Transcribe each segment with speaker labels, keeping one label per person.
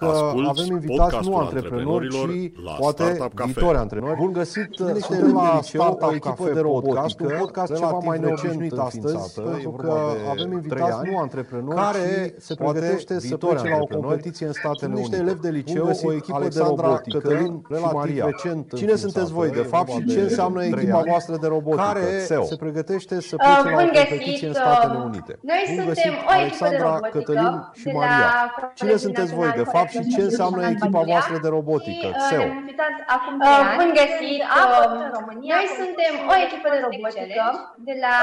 Speaker 1: că avem invitați nu antreprenori, ci poate viitori antreprenori. Bun găsit, suntem la Startup Cafe de podcast, un podcast ceva mai neobișnuit astăzi, pentru că avem invitați nu antreprenori, care se pregătește să plece la o competiție în Statele Unite. niște elevi de liceu, o echipă de robotică, Cătălin relativ recent Cine sunteți voi, de fapt, și ce înseamnă echipa voastră de robotică? Care se pregătește să plece la o competiție în Statele Unite.
Speaker 2: Noi suntem o echipă de robotică
Speaker 1: Cătălin și Maria. Cine sunteți voi, de fapt, și ce înseamnă echipa voastră de robotică? SEO.
Speaker 2: Bun găsit! Noi suntem o echipă de robotică de la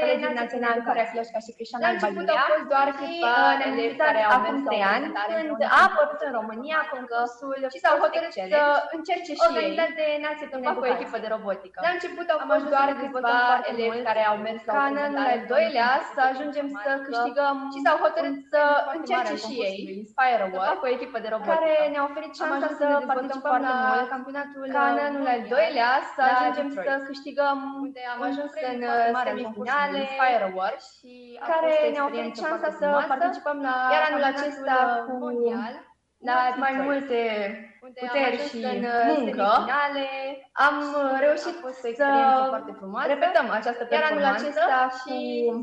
Speaker 2: Colegiul Național Corea ca și Cristian La început au fost doar câțiva elevi care au mers trei ani, când a apărut în România concursul și s-au hotărât să încerce și ei. De nație de cu o echipă de robotică. La început au fost doar câțiva elevi care au mers la în al doilea să ajungem să câștigăm și s-au hotărât să încerce și ei. Inspire Award cu o echipă de robotică. Care ne-a oferit șansa să participăm la campionatul ca în anul al doilea să ajungem să câștigăm unde am ajuns în semifinale Inspire Award și care ne-a oferit șansa să participăm la iar anul acesta cu la mai multe puteri și muncă, am reușit să repetăm această performanță Iar anul acesta și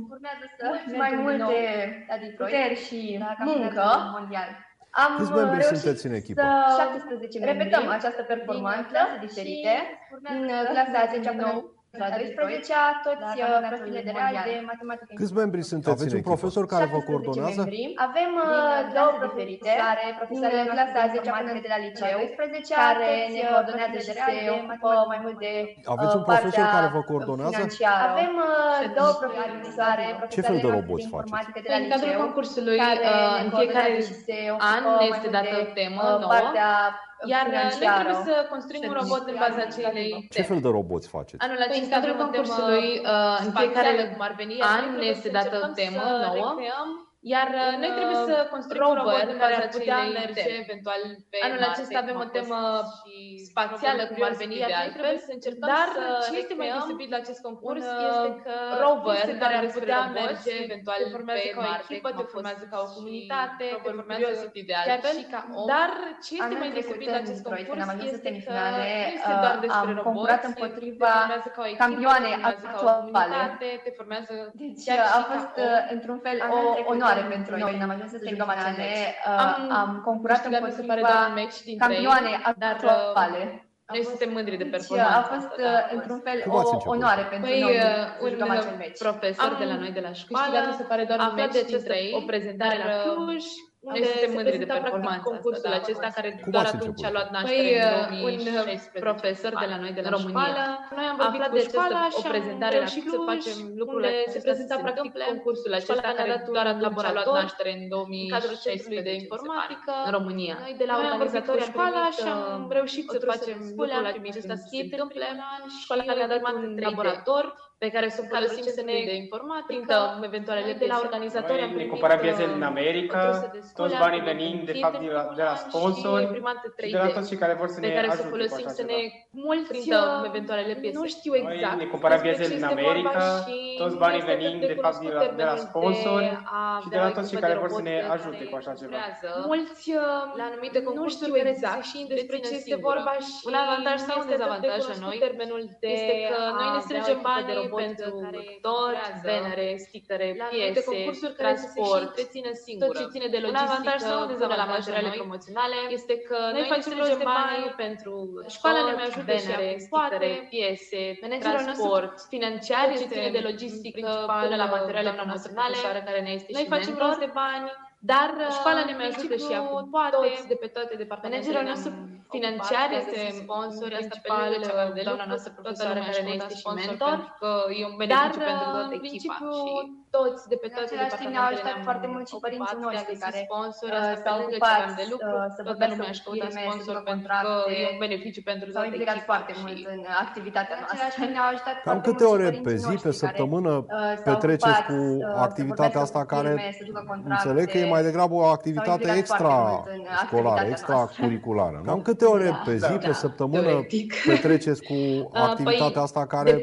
Speaker 2: urmează să mai multe puteri și muncă.
Speaker 1: Am Câți membri sunteți în echipă?
Speaker 2: 17 membri. Repetăm această performanță diferite în clasa 10 până la 12 toți profilele de real de matematică.
Speaker 1: Câți membri sunteți Aveți un profesor care vă coordonează?
Speaker 2: Avem două diferite, profesoare în clasa 10 până de la liceu, care ne coordonează și se ocupă mai mult de
Speaker 1: Aveți un profesor care vă coordonează?
Speaker 2: Avem două profesoare,
Speaker 1: Ce fel de roboți faceți?
Speaker 3: În cadrul concursului, în fiecare an ne este dată o temă nouă iar noi trebuie să construim un robot în baza acelei teme.
Speaker 1: Ce fel de roboți faceți?
Speaker 3: Anul acesta, în cadrul concursului, în fiecare an ne este dată o temă nouă iar uh, noi trebuie să construim un robot care ar putea merge eventual pe Anul acesta avem o temă spațială, cum ar veni de altfel, să încercăm dar ce este mai deosebit la acest concurs este că rover care ar putea merge eventual pe Marte, te formează ca o comunitate, te formează de altfel, dar ce este mai deosebit la acest concurs este că nu este doar uh, despre roboți, împotriva campioane actuale. Te formează
Speaker 2: deci a fost uh, într-un fel o onoare mare pentru noi. Când am ajuns să jucăm acele, am, am concurat împotriva campioane actuale.
Speaker 3: Noi suntem mândri de performanță.
Speaker 2: A fost într-un fel o onoare pentru păi, noi să jucăm acel meci.
Speaker 3: profesor de la noi de la școală. a se pare doar un meci dintre ei, o prezentare la Cluj, noi suntem mândri de performanță concursul acesta, care
Speaker 1: Cum
Speaker 3: doar atunci a luat naștere păi, în 2016. Un profesor de la noi de la România. Noi am vorbit cu școala o prezentare la Cluj, să facem lucrurile se prezenta practic concursul acesta care doar atunci a luat naștere în 2016 de informatică în România. Noi de la organizatori școala și am reușit să facem lucrul acesta să se întâmple. Școala care a dat un laborator pe care să folosim să ne de informatică, eventualele de la organizatori.
Speaker 4: Noi ne cumpărăm piese din America, toți banii venind de fapt de la, de la sponsori și de la toți cei care vor să ne care ajute să folosim să ne
Speaker 3: mulți eventualele piese.
Speaker 4: Nu știu exact. Noi ne cumpărăm piese din America, toți banii venind de fapt de la, de la sponsori și de la toți cei care vor să ne ajute cu așa ceva.
Speaker 3: Mulți la anumite concursuri nu știu exact și despre ce este vorba și un avantaj sau un dezavantaj la noi termenul este că noi ne strângem banii pentru tot, bannere, stickere, piese, transport, tot ce ține de logistică, un avantaj sau un dezavantaj la materiale promoționale. Este că noi facem rost de bani pentru școala ne mai ajută bannere, stickere, piese, transport, financiar, ce ține de logistică până la materiale promoționale, care ne este Noi facem rost de bani dar școala ne mai ajută și acum. poate. De pe toate departamentele nostru financiar este sponsor principal de doamna noastră profesoară care ne este și mentor, că e un beneficiu pentru toată echipa și toți de pe toate departamentele
Speaker 2: ne-au ajutat foarte mult și părinții noștri care
Speaker 3: sponsori, asta pe lângă ce am de lucru, toată lumea își căută sponsor pentru că e un beneficiu pentru toată echipa
Speaker 2: foarte mult în activitatea noastră.
Speaker 1: Cam câte ore pe zi, pe săptămână petreceți cu activitatea asta care înțeleg că e mai degrabă o activitate extra școlară, extra curriculară. Cam câte ore pe zi, pe săptămână petreceți cu activitatea asta care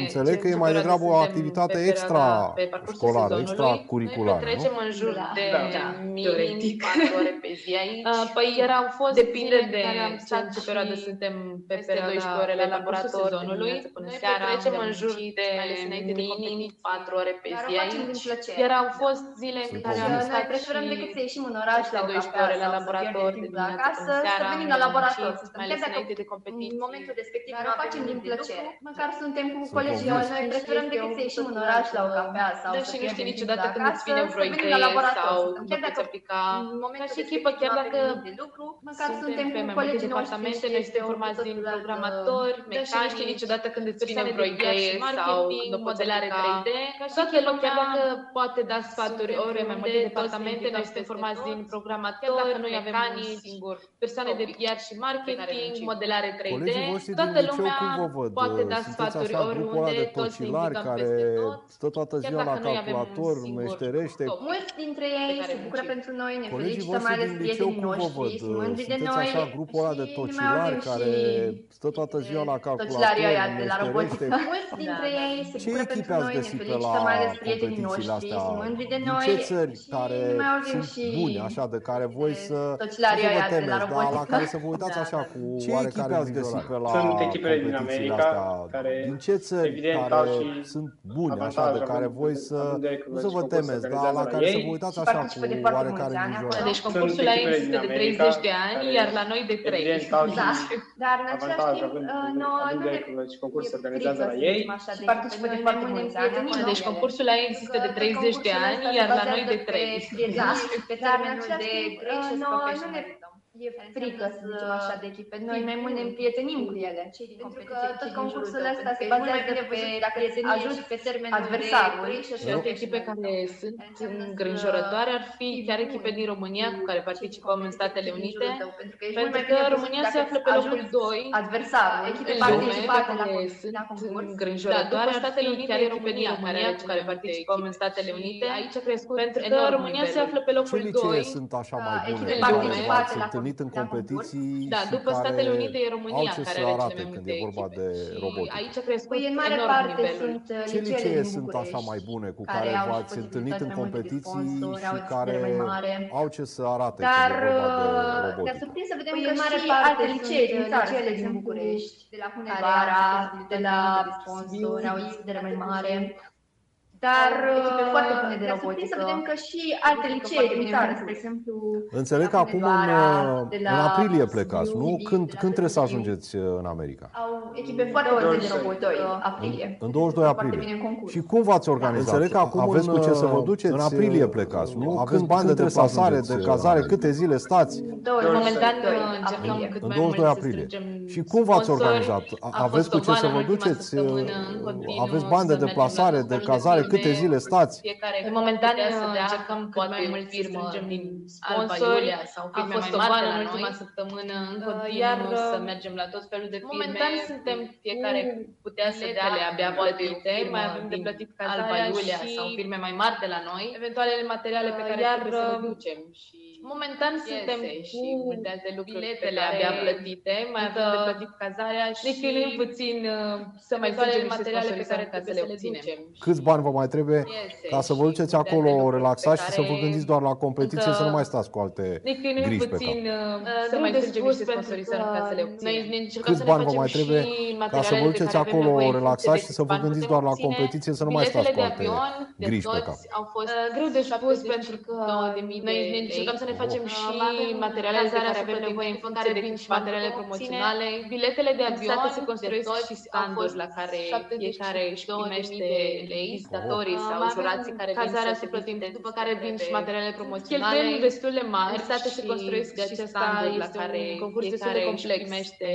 Speaker 1: înțeleg că e mai degrabă o activitate extra
Speaker 3: pe parcursul Școlară, sezonului.
Speaker 1: extracurricular,
Speaker 3: noi petrecem în jur da. de da. minim 4 ore pe zi aici. Uh, păi erau fost Depinde de ce, ce perioadă suntem pe perioada 12 ore la laborator sezonului. Până noi seara petrecem în jur de minim 4 ore pe zi aici. Iar au fost zile în care am stat
Speaker 2: Noi preferăm decât să ieșim în oraș la 12 ore la laborator de acasă, să venim la laborator. Mai ales înainte de competiții. În momentul respectiv nu facem din plăcere. Măcar suntem cu colegii noi preferăm decât să ieșim în oraș la o cafea sau
Speaker 3: să și nu știi niciodată când îți vine vreo idee sau chiar dacă aplica ca și echipă, chiar dacă măcar suntem pe mai multe departamente, noi suntem formați din programatori, mecanici, știi niciodată când îți vine vreo idee sau modelare 3D. Toată lumea, chiar dacă poate da sfaturi ori mai multe departamente, noi suntem formați din programatori, noi avem singur persoane de PR și marketing, modelare 3D. Toată lumea poate da sfaturi oriunde, toți ne implicăm peste tot.
Speaker 1: Stă toată ziua la calculator, meșterește.
Speaker 2: Mulți dintre ei se bucură pentru noi, ne felicită mai ales prietenii noștri, sunt mândri de noi.
Speaker 1: așa grupul ăla de tocilari care stă toată ziua la calculator, meșterește.
Speaker 2: Mulți dintre ei se bucură pentru noi, ne felicită mai ales prietenii noștri, sunt mândri de noi.
Speaker 1: Din ce țări care sunt bune, așa, de care voi să vă temeți, dar la care să vă uitați așa cu oarecare ați găsit pe la
Speaker 4: Sunt echipele din America, care
Speaker 1: din ce țări care sunt bune, așa, de care voi să nu să vă temeți, dar la care să vă uitați așa cu oarecare îngrijorare.
Speaker 3: Deci concursul aici este de 30 de ani, iar la noi de 3.
Speaker 2: Da, dar în același timp, noi nu
Speaker 4: ne concursul organizează la ei
Speaker 2: și participă de foarte mulți ani.
Speaker 3: Deci concursul aici există de 30 de ani, iar la noi de 3.
Speaker 2: Da, dar în același timp, noi nu ne e frică să zicem așa de echipe. Noi mai mult ne împrietenim cu ele. Pentru că tot concursul ăsta se bazează pe dacă ajut pe termen adversarul.
Speaker 3: Și alte echipe care sunt îngrijorătoare ar fi chiar echipe din România cu care participăm în Statele Unite. Pentru că România se află pe locul 2
Speaker 2: adversarul, echipe
Speaker 3: participate care sunt îngrijorătoare ar fi chiar echipe din România cu care participăm în Statele Unite. Aici a crescut pentru că România se află pe locul 2. Ce
Speaker 1: licee sunt așa mai bune? Participate la întâlnit în competiții
Speaker 3: da, după Statele Unite e România
Speaker 1: au ce
Speaker 3: care
Speaker 1: să arate când e vorba de robotică.
Speaker 3: Aici a crescut
Speaker 2: păi, în mare parte sunt
Speaker 1: Ce licee sunt așa mai bune cu care v-ați întâlnit în competiții și care au ce să arate
Speaker 2: Dar,
Speaker 1: când e vorba de
Speaker 2: uh,
Speaker 1: robotică?
Speaker 2: Dar surprins să vedem păi, că în mare parte alte licee din țară, din București, de la Hunevara, de la sponsor, au o mai mare. Dar echipe uh, foarte bune de robotică. să vedem că și alte licee din țară, spre exemplu...
Speaker 1: Înțeleg că acum în, uh, în aprilie plecați, nu? Când, când trebuie să ajungeți uh, în America?
Speaker 2: Au echipe foarte bune de robotică aprilie.
Speaker 1: În 22 aprilie. Și cum v-ați organizat? Înțeleg că acum aveți cu ce să vă duceți? În aprilie plecați, nu? Aveți bani de deplasare, de cazare, câte zile stați?
Speaker 3: Momentan încercăm cât
Speaker 1: în 22 aprilie. Și cum v-ați organizat? Aveți cu ce să vă duceți? Aveți bani de deplasare, de cazare? câte zile stați?
Speaker 3: Fiecare în momentan încercăm cât mai mult firmă din sponsori. Sau firme a fost o vară în ultima săptămână, în continuu să mergem la tot felul de firme. Momentan suntem fiecare putea să dea abia plătite, mai avem de plătit Alba Iulia sau firme mai mari de la noi, eventualele materiale pe care trebuie să le ducem și Momentan suntem și multe alte lucruri biletele abia plătite, mai avem de plătit cazarea și ne chinuim puțin uh, să mai facem materiale pe care ca să le obținem.
Speaker 1: Câți bani vă mai trebuie ca să vă duceți acolo relaxați și să vă gândiți doar la competiție, să nu mai stați cu alte griji pe cap?
Speaker 3: Uh, să mai strângem niște sponsorizări ca să le obținem.
Speaker 1: Câți bani vă mai trebuie ca să vă duceți acolo relaxați și să vă gândiți doar la competiție, să nu mai stați cu alte griji pe cap?
Speaker 3: Au fost uh, greu de spus pentru că noi ne încercăm să ne facem și materialele de care avem nevoie în funcție de și materiale promoționale. Biletele de avion se construiesc și standuri la care fiecare își primește vizitatorii sau jurații care vin cazarea se plătim, după care vin și materiale promoționale. Cheltuieli destul de mari, state se construiesc de acest standuri la care concurs destul de complex primește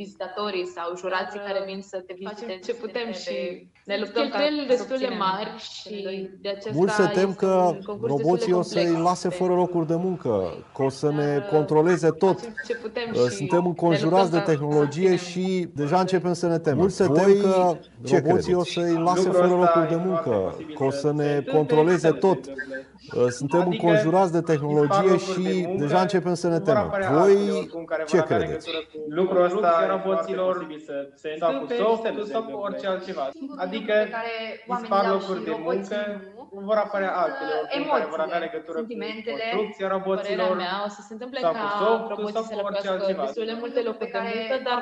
Speaker 3: vizitatorii sau jurații care vin să te viziteze. Ce putem și ne luptăm Cheltuieli destul de mari și de acesta
Speaker 1: Mulți se tem că roboții o să-i lase fără locuri de muncă că o să ne controleze tot. Suntem înconjurați de tehnologie și deja începem să ne temem. Mulți se tem că roboții o să-i lase fără locuri de muncă, că o să ne controleze tot. Uh, suntem adică înconjurați de tehnologie și de muncă, deja începem să ne temem. Voi ce credeți?
Speaker 4: Lucrul ăsta roboților sau cu software sau cu orice altceva. Adică dispar locuri de muncă, vor apărea altele, care vor avea legătură cu construcția roboților
Speaker 3: mea, o să se întâmple sau ca roboții să locuiască destul de multe locuri de muncă, dar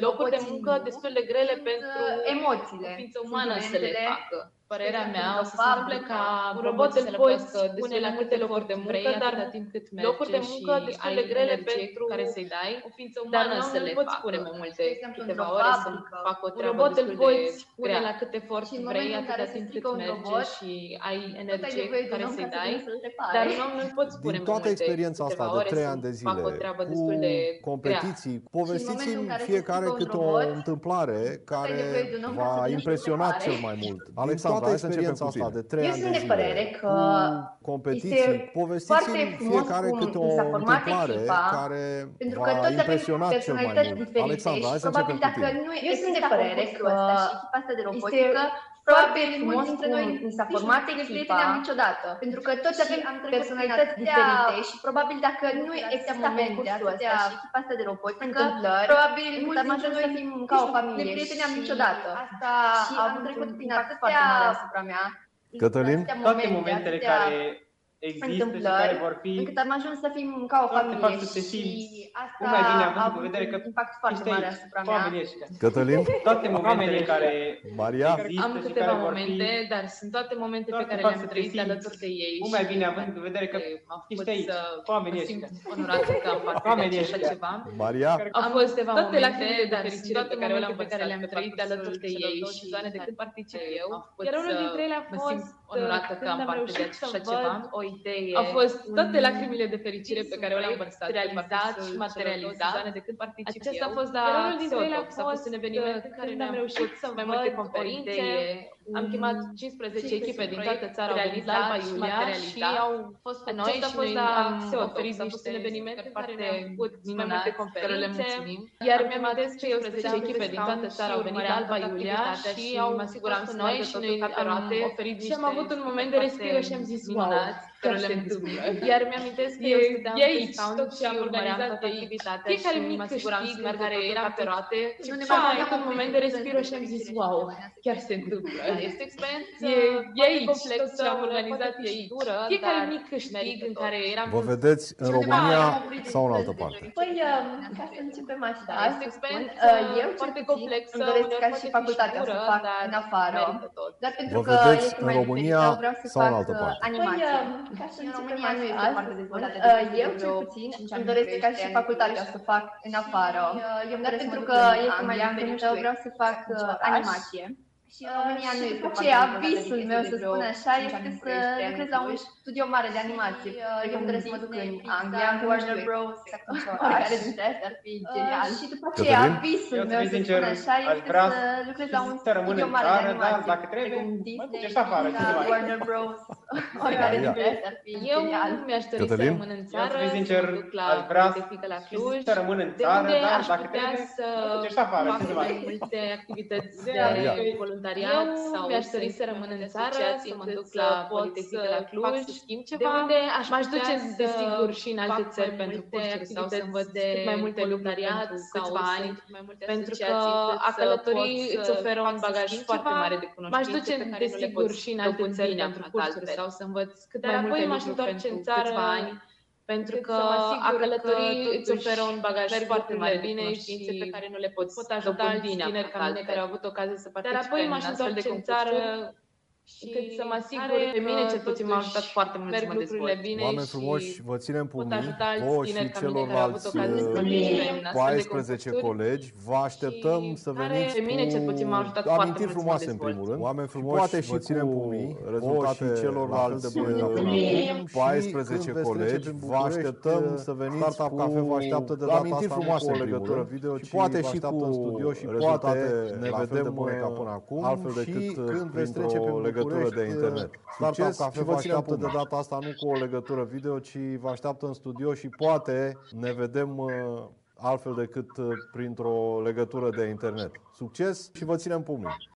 Speaker 3: locuri de muncă destul de grele pentru emoțiile, ființă umană să le facă părerea mea, o să se întâmple ca un robot să le poți spune la multe locuri de muncă, dar timp cât merge locuri de muncă destul de grele pentru care să-i dai, o ființă umană să le poți spune mai multe câteva ore să facă o treabă robot îl poți spune la cât efort vrei, atâta timp cât merge și ai energie care să-i dai, dar un om nu-l poți spune
Speaker 1: mai toată experiența asta de trei ani de zile, cu competiții, povestiți-mi fiecare câte o întâmplare care v-a impresionat cel mai mult. Alexandru, toată experiența asta de trei ani de zile, părere că competiții, povestiți-mi fiecare câte o întâmplare care pentru că v-a impresionat cel mai mult. Alexandra, hai să începem cu tine.
Speaker 2: Eu sunt de părere că echipa asta de robotică Probabil mulți dintre noi ni s-a format echipa niciodată, pentru că toți avem personalități diferite și probabil dacă nu exista concursul ăsta și echipa asta de robotică, probabil mulți dintre noi să fim ca o familie. Ne prieteneam niciodată. Asta a trecut prin atâtea foarte mare asupra mea.
Speaker 1: Cătălin?
Speaker 4: Toate momentele care există și care vor fi...
Speaker 2: Încât am ajuns să fim ca o familie
Speaker 4: să te simți și asta mai bine având în vedere că
Speaker 2: impact foarte mare asupra mea.
Speaker 1: Cătălin?
Speaker 4: Toate momentele care
Speaker 1: Maria?
Speaker 3: Am câteva momente, dar sunt toate momente pe care le-am trăit alături de ei.
Speaker 4: Cum mai bine având în vedere că ești aici, oamenii ăștia.
Speaker 3: onorată că am participat așa ceva.
Speaker 1: Maria?
Speaker 3: Am fost câteva momente, dar sunt toate momente pe care le-am trăit alături de ei și zone de când particip eu. Iar unul dintre ele a fost onorată că am participat așa ceva. O idee. Au fost toate lacrimile de fericire pe care le-am vărsat, realizat și materializat. De când particip Acesta a fost la Seotop. S-a fost un eveniment în care ne-am reușit să mai multe conferințe. Am chemat 15 echipe din toată țara, au venit la Alba Iulia și au fost cu noi și noi am oferit niște evenimente în care ne-am făcut mai multe conferințe. Iar mi-am adus 15 echipe din toată țara. Au venit la Alba Iulia și au asigurat cu noi și noi am oferit niște... Și am avut un moment de respiro și am zis, wow, care le întâmplă. Iar mi-amintesc că eu stăteam pe scaun și am organizat activitatea fiecare mic câștig în care era pe roate. și am avut un moment de respiro și am zis, wow, chiar se întâmplă. Este experiență e, aici, tot ce am organizat e aici. Fiecare mic câștig în care eram...
Speaker 1: Vă vedeți în România sau în altă parte?
Speaker 2: Păi, um, ca să începem așa, este experiență uh, eu foarte complexă, îmi doresc ca și facultatea să fac în afară. Dar pentru că este mai România sau în altă parte? Animație. Păi, um, ca să în România nu este foarte dezvoltată. Eu cel puțin îmi doresc ca și facultatea să fac în afară. Eu Dar pentru că este mai diferită, vreau să fac animație. Și în România nu este ce visul meu, să spun așa, este să lucrez la un studio mare de animație. Eu îmi doresc să mă duc în Anglia, cu Warner Bros. Oricare dintre astea ar fi genial. Și după aceea, visul meu, să spun așa, este să lucrez la un studio mare de animație.
Speaker 4: Dacă trebuie, mă duceți afară.
Speaker 2: Warner Bros. Oricare dintre astea ar fi genial.
Speaker 3: Eu mi-aș dori să rămân în țară, să mă duc la Polifică la Cluj,
Speaker 4: să rămân în țară, dar
Speaker 3: dacă trebuie, mă duceți afară. Fac mai multe activități de voluntariat voluntariat eu sau mi-aș dori să rămân în țară, să mă duc la Politehnică la Cluj, fac să schimb ceva, de unde aș m-aș duce desigur și în alte țări pentru cursuri sau să învăț de mai multe voluntariat sau ani, pentru că a călători îți oferă un bagaj foarte mare de cunoștințe M-aș duce desigur și în alte țări pentru cursuri sau să învăț cât mai multe lucruri pentru câțiva ani pentru că a călători îți oferă un bagaj foarte mare bine de cunoștințe pe care nu le poți pot ajuta alți tineri ca mine care au avut ocazia să participe în astfel de concursuri și cât să mă asigur pe mine cel puțin m-a ajutat foarte mult să mă dezvolt.
Speaker 1: Bine Oameni frumoși, vă ținem pumnii, vouă și celorlalți 14 colegi, vă așteptăm să veniți
Speaker 3: pe mine cel puțin m-a ajutat foarte
Speaker 1: amintiri frumoase în primul rând. Oameni frumoși, poate și ținem pumnii, rezultate celorlalți 14 colegi, vă așteptăm să veniți Startup Cafe vă așteaptă de data asta frumoase în legătură video și poate și cu în studio și poate ne vedem ca până acum altfel decât când veți trece pe legătură de internet. Startup Cafe vă așteaptă de data asta nu cu o legătură video, ci vă așteaptă în studio și poate ne vedem uh, altfel decât uh, printr-o legătură de internet. Succes și vă ținem pumnii!